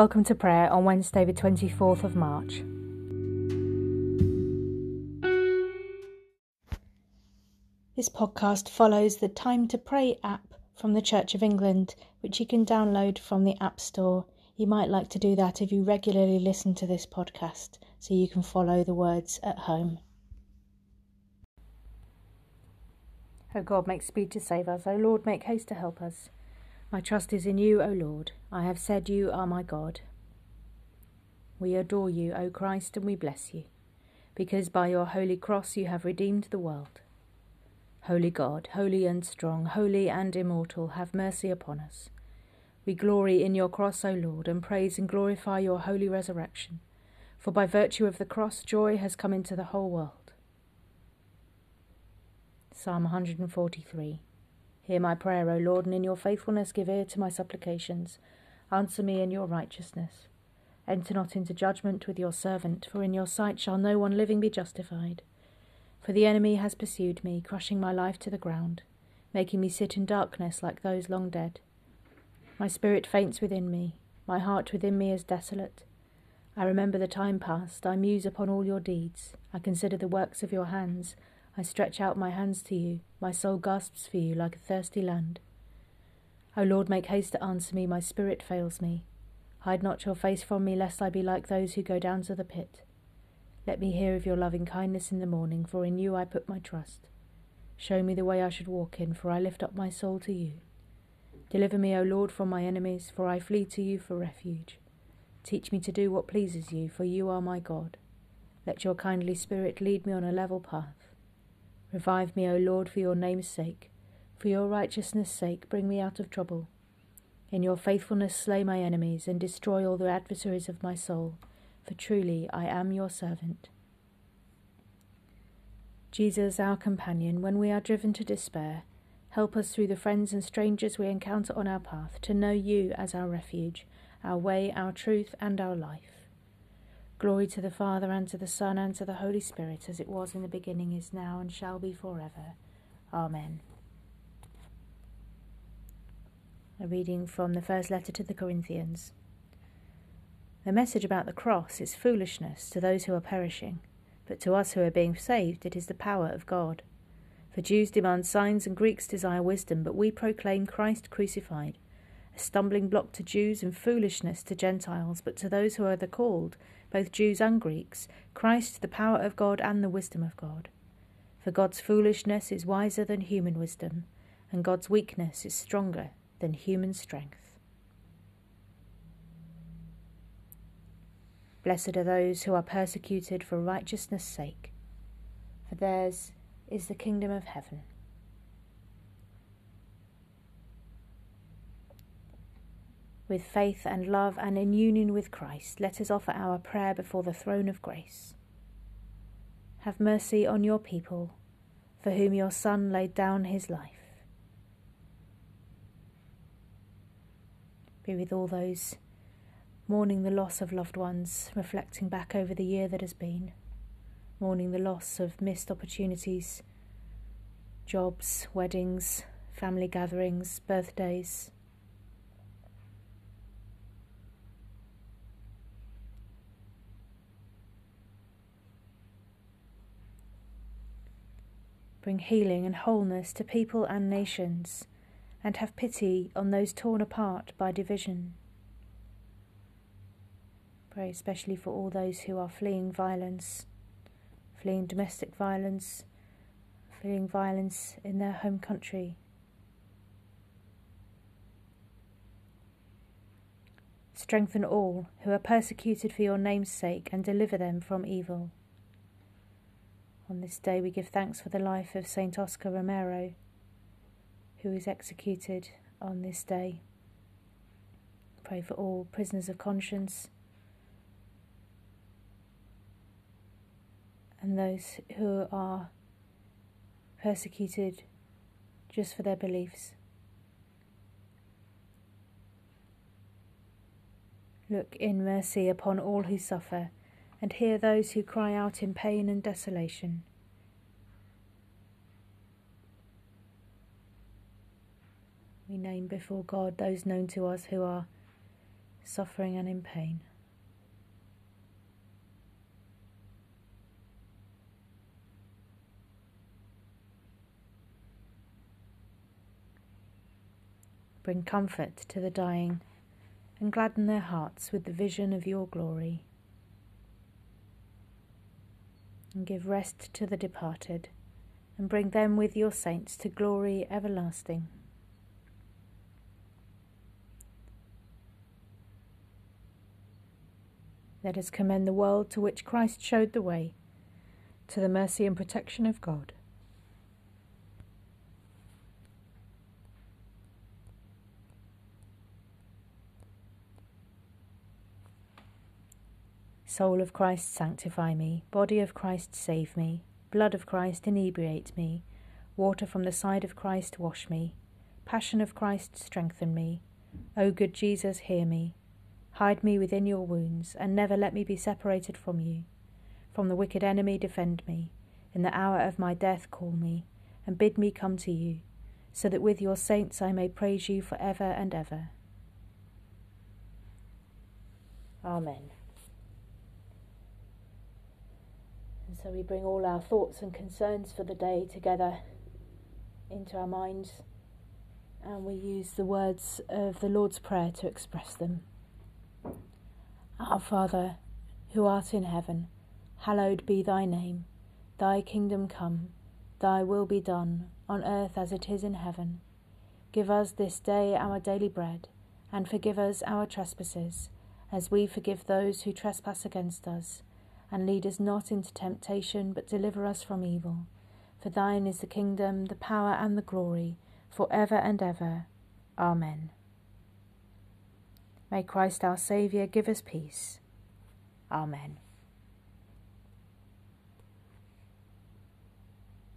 Welcome to prayer on Wednesday, the 24th of March. This podcast follows the Time to Pray app from the Church of England, which you can download from the App Store. You might like to do that if you regularly listen to this podcast so you can follow the words at home. O God, make speed to save us. O Lord, make haste to help us. My trust is in you, O Lord. I have said you are my God. We adore you, O Christ, and we bless you, because by your holy cross you have redeemed the world. Holy God, holy and strong, holy and immortal, have mercy upon us. We glory in your cross, O Lord, and praise and glorify your holy resurrection, for by virtue of the cross joy has come into the whole world. Psalm 143 Hear my prayer, O Lord, and in your faithfulness give ear to my supplications. Answer me in your righteousness. Enter not into judgment with your servant, for in your sight shall no one living be justified. For the enemy has pursued me, crushing my life to the ground, making me sit in darkness like those long dead. My spirit faints within me, my heart within me is desolate. I remember the time past, I muse upon all your deeds, I consider the works of your hands. I stretch out my hands to you, my soul gasps for you like a thirsty land. O Lord, make haste to answer me, my spirit fails me. Hide not your face from me, lest I be like those who go down to the pit. Let me hear of your loving kindness in the morning, for in you I put my trust. Show me the way I should walk in, for I lift up my soul to you. Deliver me, O Lord, from my enemies, for I flee to you for refuge. Teach me to do what pleases you, for you are my God. Let your kindly spirit lead me on a level path. Revive me, O Lord, for your name's sake. For your righteousness' sake, bring me out of trouble. In your faithfulness, slay my enemies and destroy all the adversaries of my soul, for truly I am your servant. Jesus, our companion, when we are driven to despair, help us through the friends and strangers we encounter on our path to know you as our refuge, our way, our truth, and our life. Glory to the Father, and to the Son, and to the Holy Spirit, as it was in the beginning, is now, and shall be forever. Amen. A reading from the first letter to the Corinthians. The message about the cross is foolishness to those who are perishing, but to us who are being saved, it is the power of God. For Jews demand signs and Greeks desire wisdom, but we proclaim Christ crucified, a stumbling block to Jews and foolishness to Gentiles, but to those who are the called, both Jews and Greeks, Christ the power of God and the wisdom of God. For God's foolishness is wiser than human wisdom, and God's weakness is stronger than human strength. Blessed are those who are persecuted for righteousness' sake, for theirs is the kingdom of heaven. With faith and love and in union with Christ, let us offer our prayer before the throne of grace. Have mercy on your people, for whom your Son laid down his life. Be with all those mourning the loss of loved ones, reflecting back over the year that has been, mourning the loss of missed opportunities, jobs, weddings, family gatherings, birthdays. Bring healing and wholeness to people and nations, and have pity on those torn apart by division. Pray especially for all those who are fleeing violence, fleeing domestic violence, fleeing violence in their home country. Strengthen all who are persecuted for your name's sake and deliver them from evil. On this day, we give thanks for the life of Saint Oscar Romero, who was executed on this day. Pray for all prisoners of conscience and those who are persecuted just for their beliefs. Look in mercy upon all who suffer and hear those who cry out in pain and desolation. We name before God those known to us who are suffering and in pain. Bring comfort to the dying and gladden their hearts with the vision of your glory. And give rest to the departed and bring them with your saints to glory everlasting. Let us commend the world to which Christ showed the way, to the mercy and protection of God. Soul of Christ, sanctify me. Body of Christ, save me. Blood of Christ, inebriate me. Water from the side of Christ, wash me. Passion of Christ, strengthen me. O good Jesus, hear me. Hide me within your wounds, and never let me be separated from you. From the wicked enemy, defend me. In the hour of my death, call me, and bid me come to you, so that with your saints I may praise you for ever and ever. Amen. And so we bring all our thoughts and concerns for the day together into our minds, and we use the words of the Lord's Prayer to express them. Our Father, who art in heaven, hallowed be thy name. Thy kingdom come, thy will be done, on earth as it is in heaven. Give us this day our daily bread, and forgive us our trespasses, as we forgive those who trespass against us and lead us not into temptation, but deliver us from evil. For thine is the kingdom, the power, and the glory, for ever and ever. Amen. May Christ our Saviour give us peace. Amen.